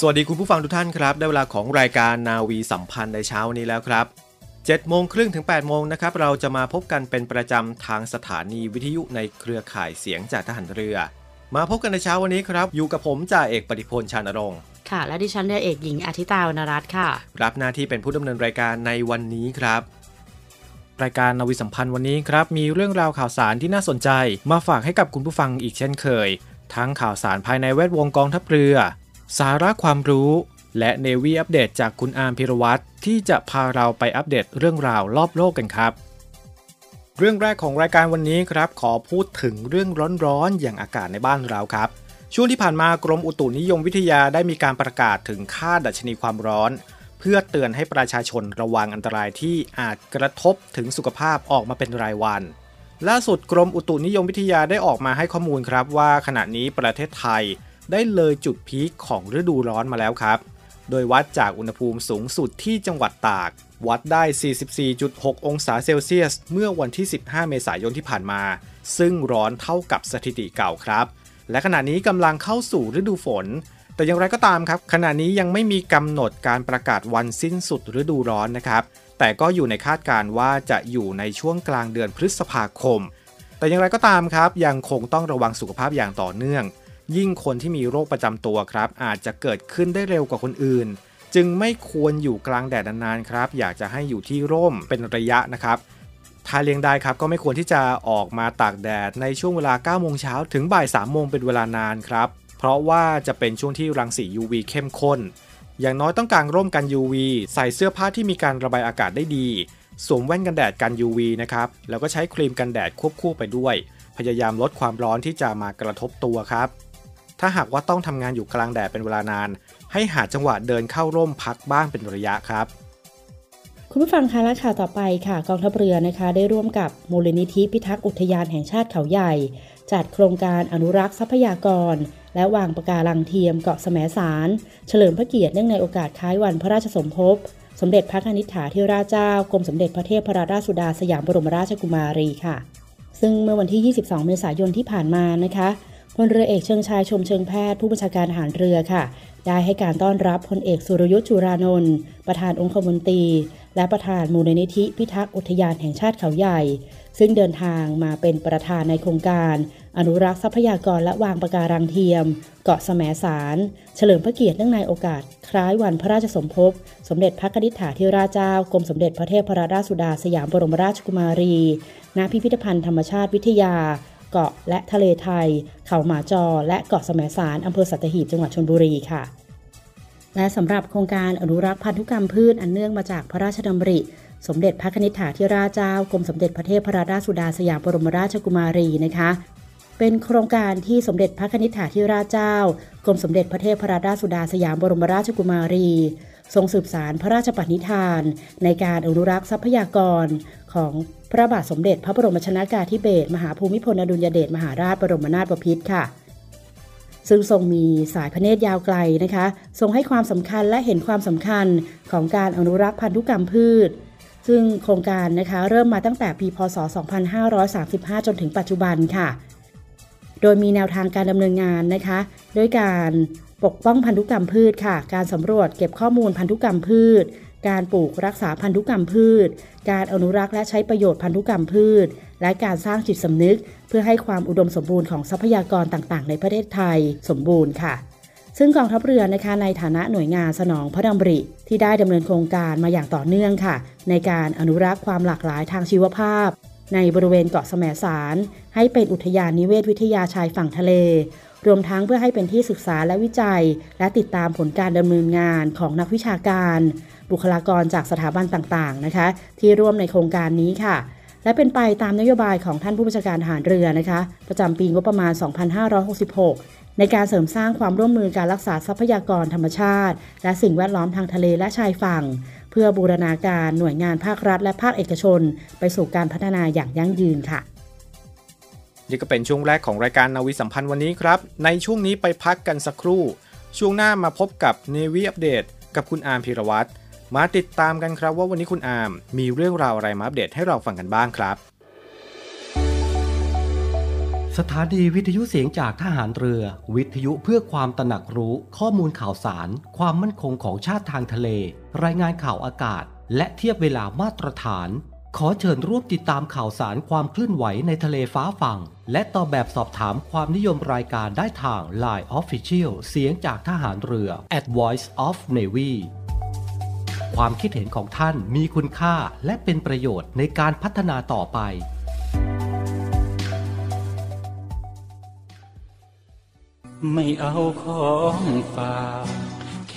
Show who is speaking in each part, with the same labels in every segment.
Speaker 1: สวัสดีคุณผู้ฟังทุกท่านครับ ได้เวลาของรายการนาวีสัมพันธ์ในเช้าวันนี้แล้วครับ7โมงครึ่งถึง8โมงนะครับ เราจะมาพบกันเป็นประจำทางสถานีวิทยุในเครือข่ายเสียงจากทหารเรือ มาพบกันในเช้าวันนี้ครับ อยู่กับผมจ่าเอกปฏิพลชานรงค์
Speaker 2: ค่ะ และดิฉันเรือเอกหญิงอาทิตาวรรณรัตน์ค่ะ
Speaker 1: รับหน้าที่เป็นผู้ดำเนินรายการในวันนี้ครับ รายการนาวิสัมพันธ์วันนี้ครับ มีเรื่องราวข่าวสารที่น่าสนใจ มาฝากให้กับคุณผู้ฟังอีกเช่นเคย ทั้งข่าวสารภายในแวดวงกองทัพเรือ สาระความรู้ และเนวีอัปเดตจากคุณอาร์มพิรวัตรที่จะพาเราไปอัปเดตเรื่องราวรอบโลกกันครับ เรื่องแรกของรายการวันนี้ครับ ขอพูดถึงเรื่องร้อนๆอย่างอากาศในบ้านเราครับ ช่วงที่ผ่านมากรมอุตุนิยมวิทยาได้มีการประกาศถึงค่าดัชนีความร้อน เพื่อเตือนให้ประชาชนระวังอันตรายที่อาจกระทบถึงสุขภาพออกมาเป็นรายวันล่าสุดกรมอุตุนิยมวิทยาได้ออกมาให้ข้อมูลครับว่าขณะนี้ประเทศไทย ได้เลยจุดพีคของฤดูร้อนมาแล้วครับ โดยวัดจากอุณหภูมิสูงสุดที่จังหวัดตาก วัดได้ 44.6 องศาเซลเซียส เมื่อวันที่ 15 เมษายนที่ผ่านมา ซึ่งร้อนเท่ากับสถิติเก่าครับ และขณะนี้กำลังเข้าสู่ฤดูฝน แต่อย่างไรก็ตามครับ ขณะนี้ยังไม่มีกำหนดการประกาศวันสิ้นสุดฤดูร้อนนะครับ แต่ก็อยู่ในคาดการณ์ว่าจะอยู่ในช่วงกลางเดือนพฤษภาคม แต่อย่างไรก็ตามครับ ยังคงต้องระวังสุขภาพอย่างต่อเนื่อง ยิ่งคนที่มีโรคประจำตัวครับ อาจจะเกิดขึ้นได้เร็วกว่าคนอื่น จึงไม่ควรอยู่กลางแดดนานๆครับ อยากจะให้อยู่ที่ร่มเป็นระยะนะครับถ้าเลี้ยงได้ครับก็ไม่ควรที่จะออกมาตากแดดในช่วงเวลา9โมงเช้าถึงบ่าย3โมงเป็นเวลานานครับ เพราะว่าจะเป็นช่วงที่รังสี UV เข้มข้น อย่างน้อยต้องการร่มกัน UV ใส่เสื้อผ้าที่มีการระบายอากาศได้ดี สวมแว่นกันแดดกัน UV นะครับ แล้วก็ใช้ครีมกันแดดควบคู่ไปด้วย พยายามลดความร้อนที่จะมากระทบตัวครับ ถ้าหากว่าต้องทำงานอยู่กลางแดดเป็นเวลานาน ให้หาจังหวะเดินเข้าร่มพักบ้างเป็นระยะครับ
Speaker 2: คุณผู้ฟังคะและข่าวต่อไปค่ะกองทัพเรือนะคะ ได้ร่วมกับมูลนิธิพิทักษ์อุทยานแห่งชาติเขาใหญ่ จัดโครงการอนุรักษ์ทรัพยากร และวางปะการังเทียมเกาะแสมสาร เฉลิมพระเกียรติเนื่องในโอกาสคล้ายวันพระราชสมภพ สมเด็จพระนิธิถาธิราชเจ้ากรมสมเด็จพระเทพรัตนราชสุดาสยามบรมราชกุมารีค่ะ ซึ่งเมื่อวันที่ 22 เมษายนที่ผ่านมานะคะ พลเรือเอกเชิงชายชมเชิงแพทย์ผู้บัญชาการทหารเรือค่ะ ได้ให้การต้อนรับพลเอกสุรยุทธ์จุรานนท์ประธานองคมนตรี และประธานมูลนิธิพิทักษ์อุทยานแห่งชาติเขาใหญ่ ซึ่งเดินทางมาเป็นประธานในโครงการ อนุรักษ์ทรัพยากรและวางปะการังเทียม เกาะแสมสาร เฉลิมพระเกียรติเนื่องในโอกาส คล้ายวันพระราชสมภพ สมเด็จพระนิธิถาธิราชเจ้ากรมสมเด็จพระเทพรัตนราชสุดาสยามบรมราชกุมารี ณ พิพิธภัณฑ์ธรรมชาติวิทยา เกาะและทะเลไทย เขาหมาจอ และเกาะแสมสารอำเภอสัตหีบจังหวัดชลบุรีค่ะ และสำหรับโครงการอนุรักษ์พันธุกรรมพืชอันเนื่องมาจากพระราชดำริ สมเด็จพระนิธิถาธิราชเจ้ากรมสมเด็จพระเทพรัตนราชสุดาสยามบรมราชกุมารีนะคะเป็นโครงการที่สมเด็จพระนิธิถาธิราชเจ้ากรมสมเด็จพระเทพรัตนราชสุดาสยามบรมราชกุมารี ทรงสืบสารพระราชปณิธาน ในการอนุรักษ์ทรัพยากร ของพระบาทสมเด็จพระบรมชนากาธิเบศรมหาภูมิพลอดุลยเดชมหาราชบรมนาถบพิตรค่ะ ซึ่งทรงมีสายพระเนตรยาวไกลนะคะ ทรงให้ความสำคัญและเห็นความสำคัญของการอนุรักษ์พันธุกรรมพืช ซึ่งโครงการนะคะเริ่มมาตั้งแต่ปีพศ 2535 จนถึงปัจจุบันค่ะ โดยมีแนวทางการดำเนินงานนะคะด้วยการปกป้องพันธุกรรมพืชค่ะ การสำรวจเก็บข้อมูลพันธุกรรมพืช การปลูกรักษาพันธุกรรมพืช การอนุรักษ์และใช้ประโยชน์พันธุกรรมพืช และการสร้างจิตสำนึก เพื่อให้ความอุดมสมบูรณ์ของทรัพยากรต่างๆ ในประเทศไทยสมบูรณ์ค่ะ ซึ่งกองทัพเรือนะคะในฐานะหน่วยงานสนองพระดำริ ที่ได้ดำเนินโครงการมาอย่างต่อเนื่องค่ะ ในการอนุรักษ์ความหลากหลายทางชีวภาพ ในบริเวณเกาะแสมสาร ให้เป็นอุทยานนิเวศวิทยาชายฝั่งทะเลรวมทั้งเพื่อให้เป็นที่ศึกษาและวิจัย และติดตามผลการดำเนินงานของนักวิชาการ บุคลากรจากสถาบันต่างๆนะคะ ที่ร่วมในโครงการนี้ค่ะ และเป็นไปตามนโยบายของท่านผู้บัญชาการทหารเรือนะคะ ประจำปีงบประมาณ 2566 ในการเสริมสร้างความร่วมมือการรักษาทรัพยากรธรรมชาติ และสิ่งแวดล้อมทางทะเลและชายฝั่ง เพื่อบูรณาการหน่วยงานภาครัฐ และภาคเอกชน ไปสู่การพัฒนาอย่างยั่งยืนค่ะ
Speaker 1: นี่ก็เป็นช่วงแรกของรายการนาวีสัมพันธ์วันนี้ครับ ในช่วงนี้ไปพักกันสักครู่ ช่วงหน้ามาพบกับเนวีอัปเดตกับคุณอาร์มพีรวัตร มาติดตามกันครับว่าวันนี้คุณอามมีเรื่องราวอะไรมาอัปเดตให้เราฟังกันบ้างครับ
Speaker 3: สถานีวิทยุเสียงจากทหารเรือ วิทยุเพื่อความตระหนักรู้ข้อมูลข่าวสาร ความมั่นคงของชาติทางทะเล รายงานข่าวอากาศ และเทียบเวลามาตรฐาน ขอเชิญร่วมติดตามข่าวสารความเคลื่อนไหวในทะเลฟ้าฝั่ง และตอบแบบสอบถามความนิยมรายการได้ทาง Line Official เสียงจากทหารเรือ at Voice of Navy ความคิดเห็นของท่านมีคุณค่าและเป็นประโยชน์ในการพัฒนาต่อไป
Speaker 4: ไม่เอาของฝาก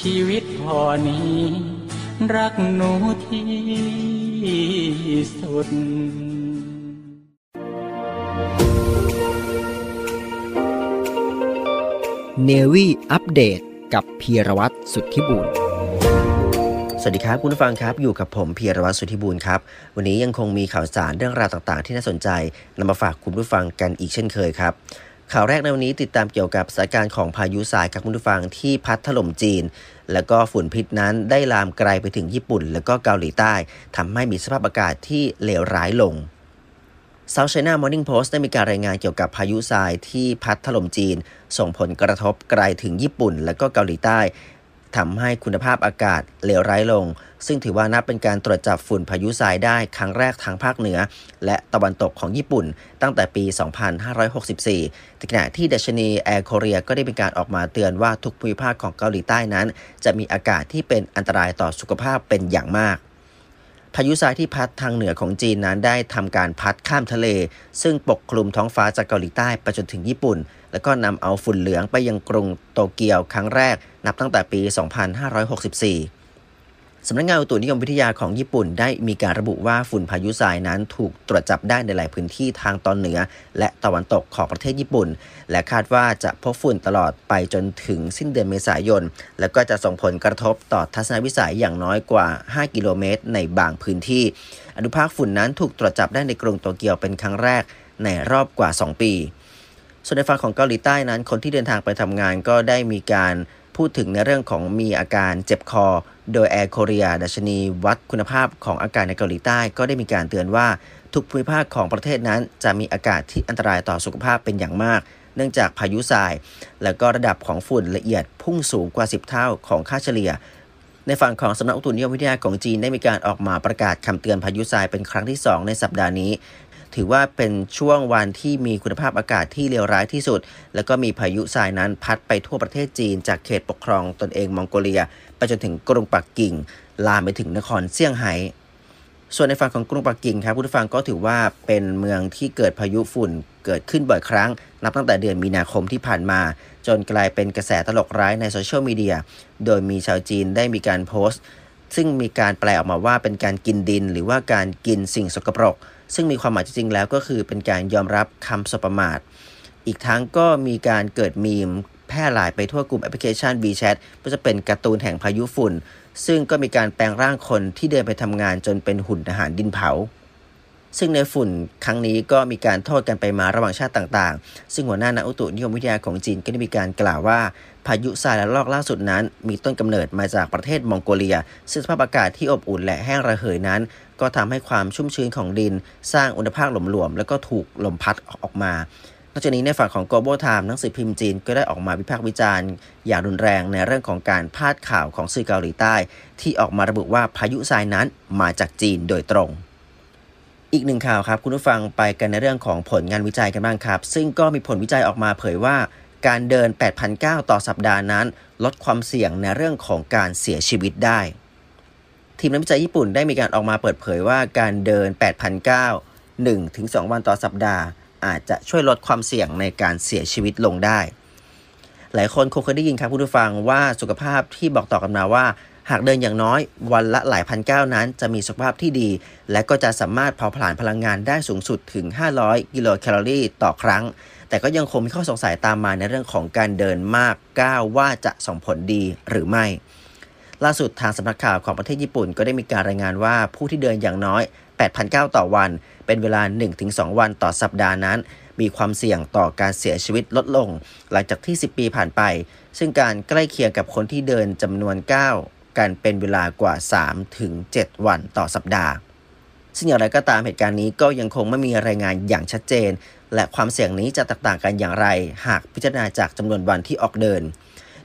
Speaker 4: ชีวิตพอนี้ รักหนูที่สุด
Speaker 5: เนวี่อัปเดตกับพีรวัตรสุทธิบุญสวัสดีครับ คุณผู้ฟังครับอยู่กับผมพีรวัตรสุทธิบุญครับ วันนี้ยังคงมีข่าวสารเรื่องราวต่างๆ ที่น่าสนใจนำมาฝากคุณผู้ฟังกันอีกเช่นเคยครับ ข่าวแรกในวันนี้ติดตามเกี่ยวกับสถานการณ์ของพายุสายกับคุณผู้ฟังที่พัดถล่มจีน แล้วก็ฝุ่นพิษนั้นได้ลามไกลไปถึงญี่ปุ่น แล้วก็เกาหลีใต้ทำให้มีสภาพอากาศที่เลวร้ายลง South China Morning Post ได้มีการรายงานเกี่ยวกับพายุทรายที่พัดถล่มจีน ส่งผลกระทบไกลถึงญี่ปุ่น และก็เกาหลีใต้ ทำให้คุณภาพอากาศเลวร้ายลง ซึ่งถือว่านับเป็นการตรวจจับฝุ่นพายุทรายได้ครั้งแรกทางภาคเหนือ และตะวันตกของญี่ปุ่น ตั้งแต่ปี 2564ขณะที่ดัชนีแอร์โคเรียก็ได้เป็นการออกมาเตือนว่าทุกภูมิภาคของเกาหลีใต้นั้น จะมีอากาศที่เป็นอันตรายต่อสุขภาพเป็นอย่างมาก พายุทรายที่พัดทางเหนือของจีนนั้นได้ทำการพัดข้ามทะเล ซึ่งปกคลุมท้องฟ้าจากเกาหลีใต้ไปจนถึงญี่ปุ่น แล้วก็นำเอาฝุ่นเหลืองไปยังกรุงโตเกียวครั้งแรก นับตั้งแต่ปี 2564 สำนักงานอุตุนิยมวิทยาของญี่ปุ่นได้มีการระบุว่าฝุ่นพายุทรายนั้นถูกตรวจจับได้ในหลายพื้นที่ทางตอนเหนือ และตะวันตกของประเทศญี่ปุ่น และคาดว่าจะพบฝุ่นตลอดไปจนถึงสิ้นเดือนเมษายน แล้วก็จะส่งผลกระทบต่อทัศนวิสัยอย่างน้อยกว่า 5 กิโลเมตร ในบางพื้นที่ อนุภาคฝุ่นนั้นถูกตรวจจับได้ในกรุงโตเกียวเป็นครั้งแรกในรอบกว่า 2 ปี ส่วนในฝั่งของเกาหลีใต้นั้น คนที่เดินทางไปทำงานก็ได้มีการ พูดถึงในเรื่องของมีอาการเจ็บคอ โดยแอร์โคเรียดัชนีวัดคุณภาพของอากาศในเกาหลีใต้ ก็ได้มีการเตือนว่าทุกภูมิภาคของประเทศนั้น จะมีอากาศที่อันตรายต่อสุขภาพเป็นอย่างมาก เนื่องจากพายุทราย และก็ระดับของฝุ่นละเอียดพุ่งสูงกว่า 10 เท่าของค่าเฉลี่ย ในฝั่งของสำนักอุตุนิยมวิทยาของจีนได้มีการออกมาประกาศคำเตือนพายุทรายเป็นครั้งที่ 2 ในสัปดาห์นี้ ถือว่าเป็นช่วงวันที่มีคุณภาพอากาศที่เลวร้ายที่สุด แล้วก็มีพายุทรายนั้นพัดไปทั่วประเทศจีน จากเขตปกครองตนเองมองโกเลีย ไปจนถึงกรุงปักกิ่ง ลามไปถึงนครเซี่ยงไฮ้ส่วนในฝั่งของกรุงปักกิ่งครับผู้ฟังก็ถือว่าเป็นเมืองที่เกิดพายุฝุ่นเกิดขึ้นบ่อยครั้ง นับตั้งแต่เดือนมีนาคมที่ผ่านมา จนกลายเป็นกระแสตลกร้ายในโซเชียลมีเดีย โดยมีชาวจีนได้มีการโพสต์ ซึ่งมีการแปลออกมาว่าเป็นการกินดิน หรือว่าการกินสิ่งสกปรก ซึ่งมีความหมายจริงๆแล้วก็คือเป็นการยอมรับคำสบประมาท อีกทั้งก็มีการเกิดมีมแพร่หลายไปทั่วกลุ่มแอปพลิเคชัน WeChat ก็จะเป็นการ์ตูนแห่งพายุฝุ่น ซึ่งก็มีการแปลงร่างคนที่เดินไปทำงานจนเป็นหุ่นอาหารดินเผา ซึ่งในฝุ่นครั้งนี้ก็มีการโทษกันไปมาระหว่างชาติต่างๆ ซึ่งหัวหน้านักอุตุนิยมวิทยาของจีนก็ได้มีการกล่าวว่า พายุทรายและลอกล่าสุดนั้น มีต้นกำเนิดมาจากประเทศมองโกเลีย ซึ่งสภาพอากาศที่อบอุ่นและแห้งระเหยนั้น ก็ทำให้ความชุ่มชื้นของดิน สร้างอุณหภาคหลวมๆแล้วก็ถูกลมพัดออกมานอกจากนี้ในฝั่งของ Global Time หนังสือพิมพ์จีนก็ได้ออกมาวิพากษ์วิจารณ์ อย่างรุนแรงในเรื่องของการพาดข่าวของสื่อเกาหลีใต้ ที่ออกมาระบุว่าพายุทรายนั้นมาจากจีนโดยตรงอีกหนึ่งข่าวครับ คุณผู้ฟังไปกันในเรื่องของผลงานวิจัยกันบ้างครับ ซึ่งก็มีผลวิจัยออกมาเผยว่า การเดิน8,900ต่อสัปดาห์นั้น ลดความเสี่ยงในเรื่องของการเสียชีวิตได้ ทีมนักวิจัยญี่ปุ่นได้มีการออกมาเปิดเผยว่าการเดิน8,900 1-2วันต่อสัปดาห์ อาจจะช่วยลดความเสี่ยงในการเสียชีวิตลงได้ หลายคนคงเคยได้ยินครับคุณผู้ฟังว่าสุขภาพที่บอกต่อกันมาว่า หากเดินอย่างน้อยวันละหลายพันก้าวนั้น จะมีสุขภาพที่ดี และก็จะสามารถเผาผลาญพลังงานได้สูงสุดถึง 500 กิโลแคลอรี่ต่อครั้ง แต่ก็ยังคงมีข้อสงสัยตามมาในเรื่องของการเดินมากก้าวว่าจะส่งผลดีหรือไม่ ล่าสุดทางสำนักข่าวของประเทศญี่ปุ่น ก็ได้มีการรายงานว่าผู้ที่เดินอย่างน้อย8,900ต่อวัน เป็นเวลา 1-2 วันต่อสัปดาห์นั้น มีความเสี่ยงต่อการเสียชีวิตลดลง หลังจากที่ 10 ปีผ่านไป ซึ่งการใกล้เคียงกับคนที่เดินจำนวน 9 กันเป็นเวลากว่า 3-7 วันต่อสัปดาห์ ซึ่งอย่างไรก็ตามเหตุการณ์นี้ก็ยังคงไม่มีรายงานอย่างชัดเจน และความเสี่ยงนี้จะแตกต่างกันอย่างไร หากพิจารณาจากจำนวนวันที่ออกเดิน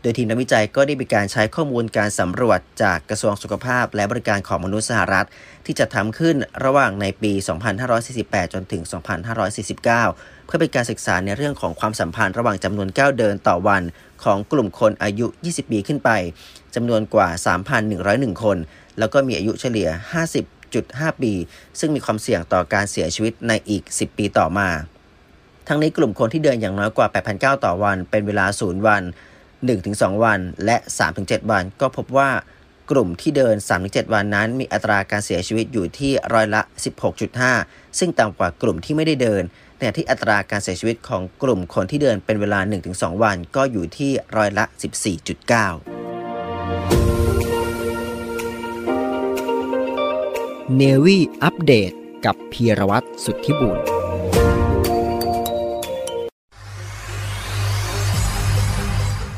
Speaker 5: โดยทีมนักวิจัยก็ได้มีการใช้ข้อมูลการสำรวจจากกระทรวงสุขภาพและบริการของมนุษย์สหรัฐ ที่จะทำขึ้นระหว่างในปี 2548 จนถึง 2549 เพื่อเป็นการศึกษาในเรื่องของความสัมพันธ์ระหว่างจำนวนก้าวเดินต่อวันของกลุ่มคนอายุ 20 ปีขึ้นไปจำนวนกว่า 3,101 คน แล้วก็มีอายุเฉลี่ย 50.5 ปี ซึ่งมีความเสี่ยงต่อการเสียชีวิตในอีก 10 ปีต่อมา ทั้งนี้กลุ่มคนที่เดินอย่างน้อยกว่า8,900ต่อวัน เป็นเวลา 0 วัน 1-2 วัน และ 3-7 วัน ก็พบว่ากลุ่มที่เดิน 3-7 วันนั้น มีอัตราการเสียชีวิตอยู่ที่ร้อยละ 16.5 ซึ่งต่ำกว่ากลุ่มที่ไม่ได้เดินในที่อัตราการเสียชีวิตของกลุ่มคนที่เดินเป็นเวลา 1-2 วัน ก็อยู่ที่ร้อยละ 14.9
Speaker 3: เนวี่อัปเดตกับพีรวัตรสุทธิบุญ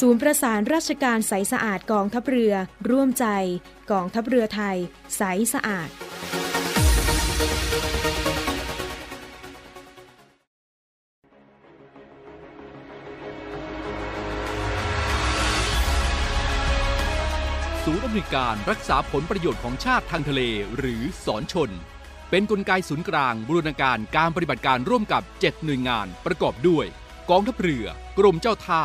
Speaker 6: ศูนย์ประสานราชการใสสะอาดกองทัพเรือ ร่วมใจ กองทัพเรือไทย ใสสะอาด
Speaker 7: ศูนย์อำนวยการรักษาผลประโยชน์ของชาติทางทะเลหรือสอนชน เป็นนกลไกศูนย์กลางบูรณาการการปฏิบัติการร่วมกับ 7 หน่วยงานประกอบด้วย กองทัพเรือ กรมเจ้าท่า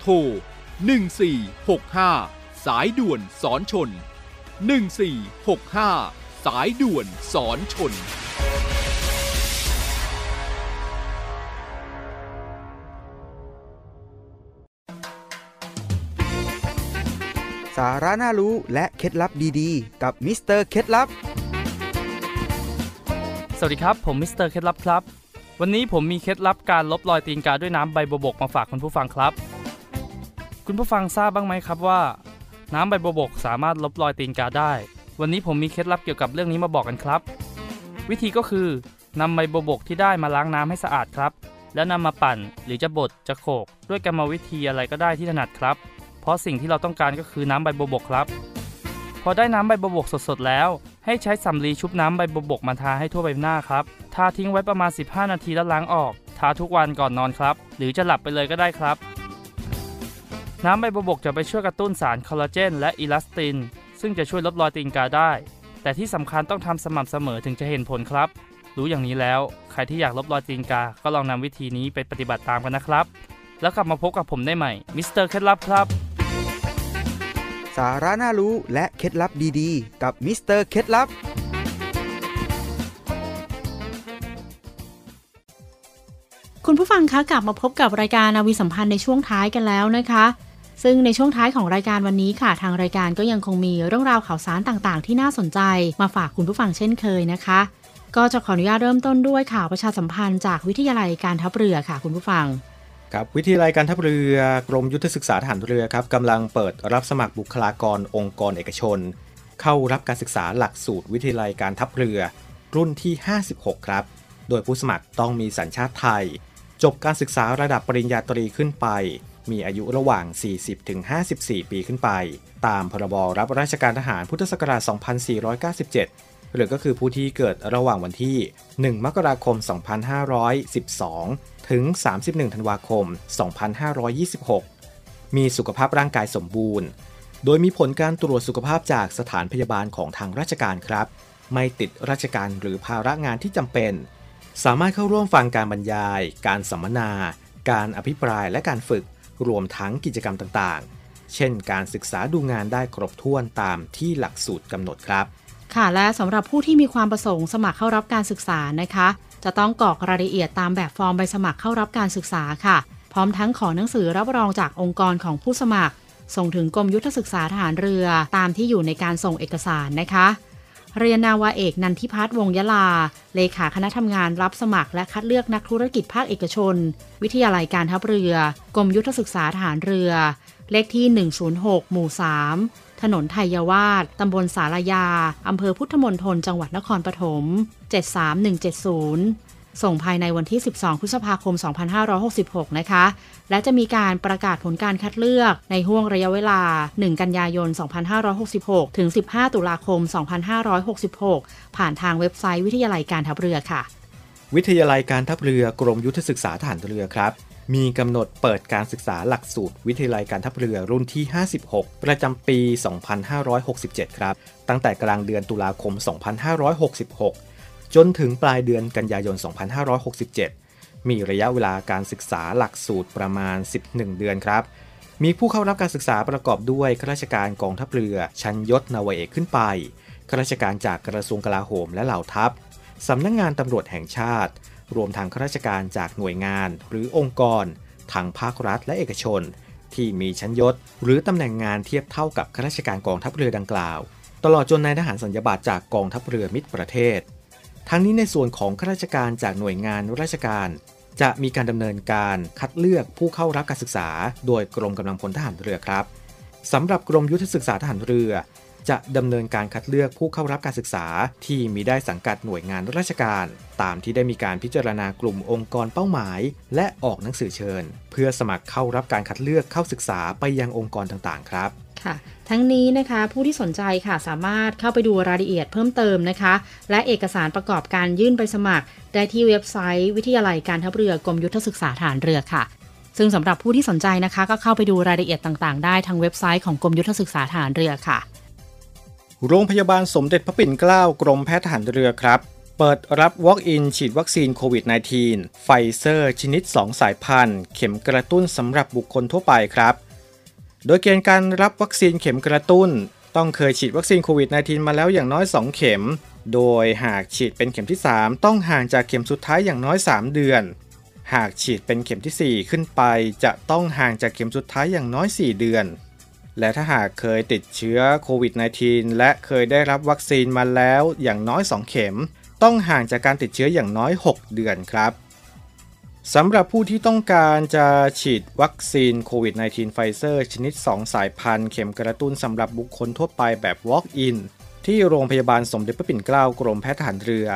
Speaker 7: โทร 1465 สายด่วนศรชล 1465 สายด่วนศรชล
Speaker 8: สาระน่ารู้และเคล็ดลับดีๆ กับมิสเตอร์เคล็ดลับ
Speaker 9: สวัสดีครับ ผมมิสเตอร์เคล็ดลับครับ วันนี้ผมมีเคล็ดลับการลบรอยตีนกาด้วยน้ำใบบัวบกมาฝากคุณผู้ฟังครับ คุณผู้ฟังทราบบ้างไหมครับว่า น้ำใบบัวบกสามารถลบรอยตีนกาได้ วันนี้ผมมีเคล็ดลับเกี่ยวกับเรื่องนี้มาบอกกันครับ วิธีก็คือนำใบบัวบกที่ได้มาล้างน้ำให้สะอาดครับ แล้วนำมาปั่นหรือจะบดจะโขก ด้วยกรรมวิธีอะไรก็ได้ที่ถนัดครับ เพราะสิ่งที่เราต้องการก็คือน้ำใบบัวบกครับ พอได้น้ำใบบัวบกสดๆแล้ว ให้ใช้สำลีชุบน้ำใบบัวบกมาทาให้ทั่วใบหน้าครับทาทิ้งไว้ประมาณ 15 นาทีแล้วล้างออกทาทุกวันก่อนนอนครับ หรือจะหลับไปเลยก็ได้ครับ น้ำใบบัวบกจะไปช่วยกระตุ้นสารคอลลาเจนและอิลาสติน ซึ่งจะช่วยลดรอยตีนกาได้ แต่ที่สำคัญต้องทำสม่ำเสมอถึงจะเห็นผลครับ รู้อย่างนี้แล้ว ใครที่อยากลบรอยตีนกา ก็ลองนำวิธีนี้ไปปฏิบัติตามกันนะครับ แล้วกลับมาพบกับผมได้ใหม่มิสเตอร์เคล็ดลับครับ
Speaker 8: สาระน่ารู้และเคล็ดลับดีๆ กับมิสเตอร์เคล็ดลับ
Speaker 10: คุณผู้ฟังคะกลับมาพบกับรายการนาวีสัมพันธ์ในช่วงท้ายกันแล้วนะคะ ซึ่งในช่วงท้ายของรายการวันนี้ค่ะ ทางรายการก็ยังคงมีเรื่องราวข่าวสารต่างๆ ที่น่าสนใจมาฝากคุณผู้ฟังเช่นเคยนะคะ ก็จะขออนุญาตเริ่มต้นด้วยข่าวประชาสัมพันธ์จากวิทยาลัยการทัพเรือค่ะ คุณผู้ฟัง
Speaker 1: ครับวิทยาลัยการทัพเรือกรมยุทธศึกษาทหารเรือครับกำลังเปิดรับสมัครบุคลากรองค์กรเอกชน เข้ารับการศึกษาหลักสูตรวิทยาลัยการทัพเรือ รุ่นที่ 56 ครับ โดยผู้สมัครต้องมีสัญชาติไทย จบการศึกษาระดับปริญญาตรีขึ้นไป มีอายุระหว่าง 40-54 ปีขึ้นไป ตามพรบรับราชการทหารพุทธศักราช 2497 หรือก็คือผู้ที่เกิดระหว่างวันที่ 1 มกราคม 2512 ถึง 31 ธันวาคม 2526 มีสุขภาพร่างกายสมบูรณ์ โดยมีผลการตรวจสุขภาพจากสถานพยาบาลของทางราชการครับ ไม่ติดราชการหรือภาระงานที่จำเป็น สามารถเข้าร่วมฟังการบรรยาย การสัมมนาการอภิปรายและการฝึก รวมทั้งกิจกรรมต่างๆ เช่นการศึกษาดูงานได้ครบถ้วนตามที่หลักสูตรกำหนดครับ
Speaker 10: ค่ะและสำหรับผู้ที่มีความประสงค์สมัครเข้ารับการศึกษานะคะ จะต้องกรอกรายละเอียดตามแบบฟอร์มใบสมัครเข้ารับการศึกษาค่ะ พร้อมทั้งขอหนังสือรับรองจากองค์กรของผู้สมัคร ส่งถึงกรมยุทธศึกษาทหารเรือ ตามที่อยู่ในการส่งเอกสารนะคะ เรียนนาวาเอกนันทิพัฒน์วงยลา เลขาคณะทำงานรับสมัครและคัดเลือกนักธุรกิจภาคเอกชน วิทยาลัยการทัพเรือ กรมยุทธศึกษาทหารเรือ เลขที่ 106 หมู่ 3 ถนนไทยวาสตำบลสารยา อำเภอพุทธมณฑลจังหวัดนครปฐม 73170 ส่งภายในวันที่ 12 พฤษภาคม 2566 นะคะ และจะมีการประกาศผลการคัดเลือกในห่วงระยะเวลา 1 กันยายน 2566 ถึง 15 ตุลาคม 2566 ผ่านทางเว็บไซต์วิทยาลัยการทัพเรือค่ะ
Speaker 1: วิทยาลัยการทัพเรือกรมยุทธศึกษาทหารเรือครับมีกำหนดเปิดการศึกษาหลักสูตรวิทยาลัยการทัพเรือรุ่นที่ 56 ประจำปี 2567 ครับ ตั้งแต่กลางเดือนตุลาคม 2566 จนถึงปลายเดือนกันยายน 2567 มีระยะเวลาการศึกษาหลักสูตรประมาณ 11 เดือนครับมีผู้เข้ารับการศึกษาประกอบด้วยข้าราชการกองทัพเรือ ชั้นยศนาวเอกขึ้นไป ข้าราชการจากกระทรวงกลาโหมและเหล่าทัพ สำนักงงานตำรวจแห่งชาติ รวมทั้งข้าราชการจากหน่วยงาน หรือองค์กร ทางภาครัฐและเอกชน ที่มีชั้นยศ หรือตำแหน่งงานเทียบเท่ากับข้าราชการกองทัพเรือดังกล่าว ตลอดจนนายทหารสัญญาบัตรจากกองทัพเรือมิตรประเทศ ทั้งนี้ในส่วนของข้าราชการจากหน่วยงานราชการ จะมีการดำเนินการคัดเลือกผู้เข้ารับการศึกษา โดยกรมกำลังพลทหารเรือครับสำหรับกรมยุทธศึกษาทหารเรือ จะดำเนินการคัดเลือกผู้เข้ารับการศึกษา ที่มีได้สังกัดหน่วยงานราชการ ตามที่ได้มีการพิจารณากลุ่มองค์กรเป้าหมาย และออกหนังสือเชิญ เพื่อสมัครเข้ารับการคัดเลือกเข้าศึกษาไปยังองค์กรต่างๆ ครับ
Speaker 10: ค่ะทั้งนี้นะคะผู้ที่สนใจค่ะสามารถเข้าไปดูรายละเอียดเพิ่มเติมนะคะ และเอกสารประกอบการยื่นไปสมัคร ได้ที่เว็บไซต์ วิทยาลัยการทัพเรือกรมยุทธศึกษาฐานเรือค่ะ ซึ่งสำหรับผู้ที่สนใจนะคะ ก็เข้าไปดูรายละเอียดต่างๆ ได้ทางเว็บไซต์ของกรมยุทธศึกษาฐานเรือค่ะ
Speaker 1: โรงพยาบาลสมเด็จพระปิ่นเกล้ากรมแพทย์ทหารเรือครับ เปิดรับ Walk-in ฉีดวัคซีนโควิด -19 ไฟเซอร์ชนิด 2 สายพันธุ์ เข็มกระตุ้นสำหรับบุคคลทั่วไปครับ โดยเกณฑ์การรับวัคซีนเข็มกระตุ้น ต้องเคยฉีดวัคซีนโควิด -19 มาแล้วอย่างน้อย 2 เข็ม โดยหากฉีดเป็นเข็มที่ 3 ต้องห่างจากเข็มสุดท้ายอย่างน้อย 3 เดือน หากฉีดเป็นเข็มที่ 4 ขึ้นไป จะต้องห่างจากเข็มสุดท้ายอย่างน้อย 4 เดือน และถ้าหากเคยติดเชื้อโควิด -19 และเคยได้รับวัคซีนมาแล้วอย่างน้อย 2 เข็ม ต้องห่างจากการติดเชื้ออย่างน้อย 6 เดือนครับ สำหรับผู้ที่ต้องการจะฉีดวัคซีนโควิด -19 ไฟเซอร์ ชนิด 2 สายพันธุ์เข็มกระตุ้นสำหรับบุคคลทั่วไปแบบ Walk-in ที่โรงพยาบาลสมเด็จพระปิ่นเกล้ากรมแพทย์ทหารเรือ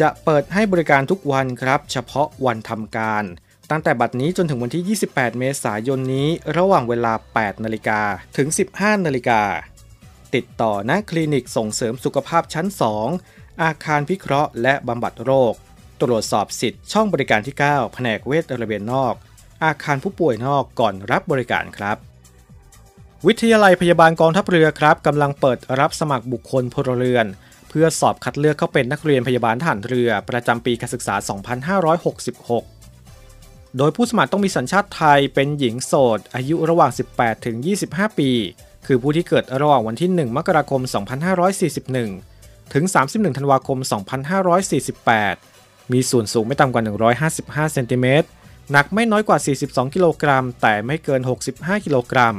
Speaker 1: จะเปิดให้บริการทุกวันครับ เฉพาะวันทำการ ตั้งแต่บัดนี้จนถึงวันที่ 28 เมษายนนี้ ระหว่างเวลา 8 นาฬิกาถึง 15 นาฬิกา ติดต่อณคลินิกส่งเสริมสุขภาพชั้น 2 อาคารพิเคราะห์และบำบัดโรค ตรวจสอบสิทธิ์ช่องบริการที่ 9 แผนกเวชระเบียนนอก อาคารผู้ป่วยนอกก่อนรับบริการครับ วิทยาลัยพยาบาลกองทัพเรือครับกำลังเปิดรับสมัครบุคคลพลเรือน เพื่อสอบคัดเลือกเข้าเป็นนักเรียนพยาบาลทหารเรือประจำปีการศึกษา 2566โดยผู้สมัครต้องมีสัญชาติไทยเป็นหญิงโสด อายุระหว่าง 18 ถึง 25 ปี คือผู้ที่เกิดระหว่างวันที่ 1 มกราคม 2541 ถึง 31 ธันวาคม 2548 มีส่วนสูงไม่ต่ำกว่า 155เซนติเมตรหนักไม่น้อยกว่า 42 กิโลกรัม แต่ไม่เกิน 65 กิโลกรัม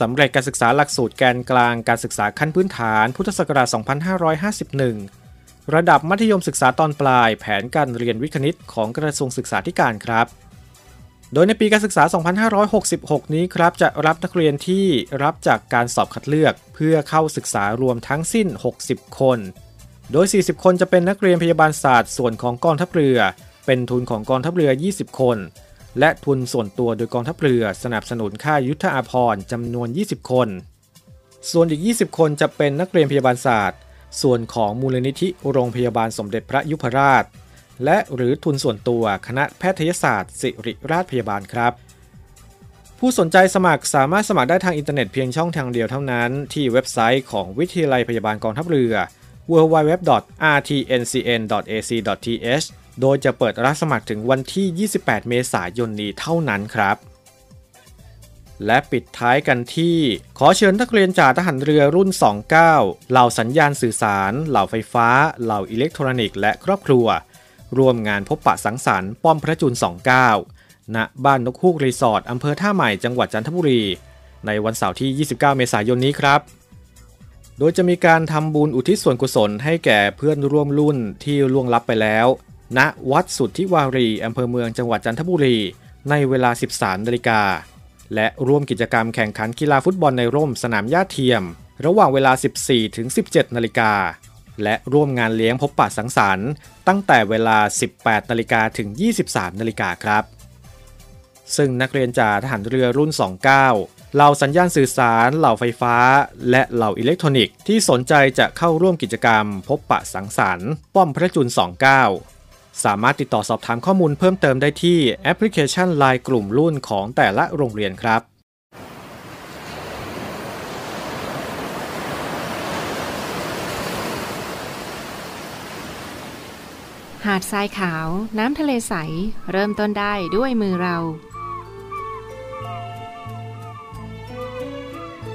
Speaker 1: สำเร็จการศึกษาหลักสูตรแกนกลางการศึกษาขั้นพื้นฐาน พุทธศักราช 2551 ระดับมัธยมศึกษาตอนปลาย แผนการเรียนวิทย์คณิตของกระทรวงศึกษาธิการครับ โดยในปีการศึกษา 2566 นี้ครับ จะรับนักเรียนที่รับจากการสอบคัดเลือก เพื่อเข้าศึกษารวมทั้งสิ้น 60 คน โดย 40 คนจะเป็นนักเรียนพยาบาลศาสตร์ส่วนของกองทัพเรือ เป็นทุนของกองทัพเรือ 20 คน และทุนส่วนตัวโดยกองทัพเรือสนับสนุนค่ายุทธอาภรณ์จำนวน 20 คน ส่วนอีก 20 คนจะเป็นนักเรียนพยาบาลศาสตร์ ส่วนของมูลนิธิโรงพยาบาลสมเด็จพระยุพราช และหรือทุนส่วนตัวคณะแพทยศาสตร์ ศิริราชพยาบาลครับผู้สนใจสมัครสามารถสมัครได้ทางอินเทอร์เน็ตเพียงช่องทางเดียวเท่านั้น ที่เว็บไซต์ของวิทยาลัยพยาบาลกองทัพเรือ www.rtncn.ac.th โดยจะเปิดรับสมัครถึงวันที่ 28 เมษายนนี้เท่านั้นครับ และปิดท้ายกันที่ ขอเชิญนักเรียนจากทหารเรือรุ่น 29 เหล่าสัญญาณสื่อสาร เหล่าไฟฟ้า เหล่าอิเล็กทรอนิกส์และครอบครัว ร่วมงานพบปะสังสรรค์ป้อมพระจุล 29 ณ บ้านนกฮูกรีสอร์ทอำเภอท่าใหม่จังหวัดจันทบุรี ในวันเสาร์ที่ 29 เมษายนนี้ครับ โดยจะมีการทำบุญอุทิศส่วนกุศลให้แก่เพื่อนร่วมรุ่นที่ล่วงลับไปแล้ว ณ วัดสุทธิวารีอำเภอเมืองจังหวัดจันทบุรี ในเวลา 13นาฬิกา และร่วมกิจกรรมแข่งขันกีฬาฟุตบอลในร่มสนามหญ้าเทียม ระหว่างเวลา 14ถึง17นาฬิกา และร่วมงานเลี้ยงพบปะสังสรรค์ ตั้งแต่เวลา 18นาฬิกาถึง 23นาฬิกาครับ ซึ่งนักเรียนจากทหารเรือรุ่น 29 เหล่าสัญญาณสื่อสาร เหล่าไฟฟ้า และเหล่าอิเล็กทรอนิกส์ที่สนใจจะเข้าร่วมกิจกรรม พบปะสังสรรค์ ป้อมพระจุล29 สามารถติดต่อสอบถามข้อมูลเพิ่มเติมได้ที่แอปพลิเคชัน Line กลุ่มรุ่นของแต่ละโรงเรียนครับ
Speaker 11: หาดทรายขาว น้ำทะเลใส เริ่มต้นได้ด้วยมือเรา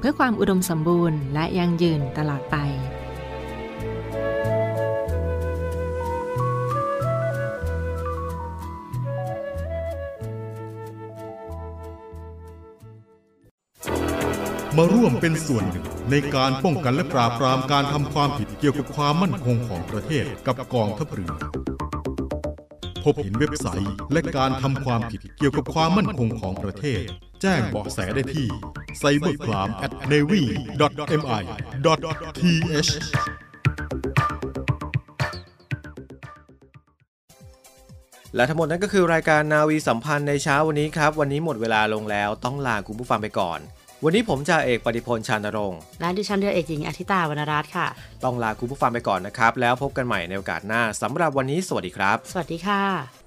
Speaker 11: เพื่อความอุดมสมบูรณ์และยั่งยืนตลอดไป
Speaker 12: มาร่วมเป็นส่วนหนึ่งในการป้องกันและปราบปรามการทำความผิดเกี่ยวกับความมั่นคงของประเทศกับกองทัพเรือพบเห็นเว็บไซต์และการทำความผิดเกี่ยวกับความมั่นคงของประเทศ แจ้งเบาะแสได้ที่ cybercrime at navy.mi.th
Speaker 1: และทั้งหมดนั้นก็คือรายการนาวีสัมพันธ์ในเช้าวันนี้ครับ วันนี้หมดเวลาลงแล้วต้องลาคุณผู้ฟังไปก่อน วันนี้ผมจ่าเอกปฏิพลชานรงค์
Speaker 13: และดิฉันเรือเอกหญิงอธิตาวรรณรัตน์ค่ะ
Speaker 1: ต้องลาคุณผู้ฟังไปก่อนนะครับ แล้วพบกันใหม่ในโอกาสหน้าสำหรับวันนี้สวัสดีครับ
Speaker 13: สวัสดีค่ะ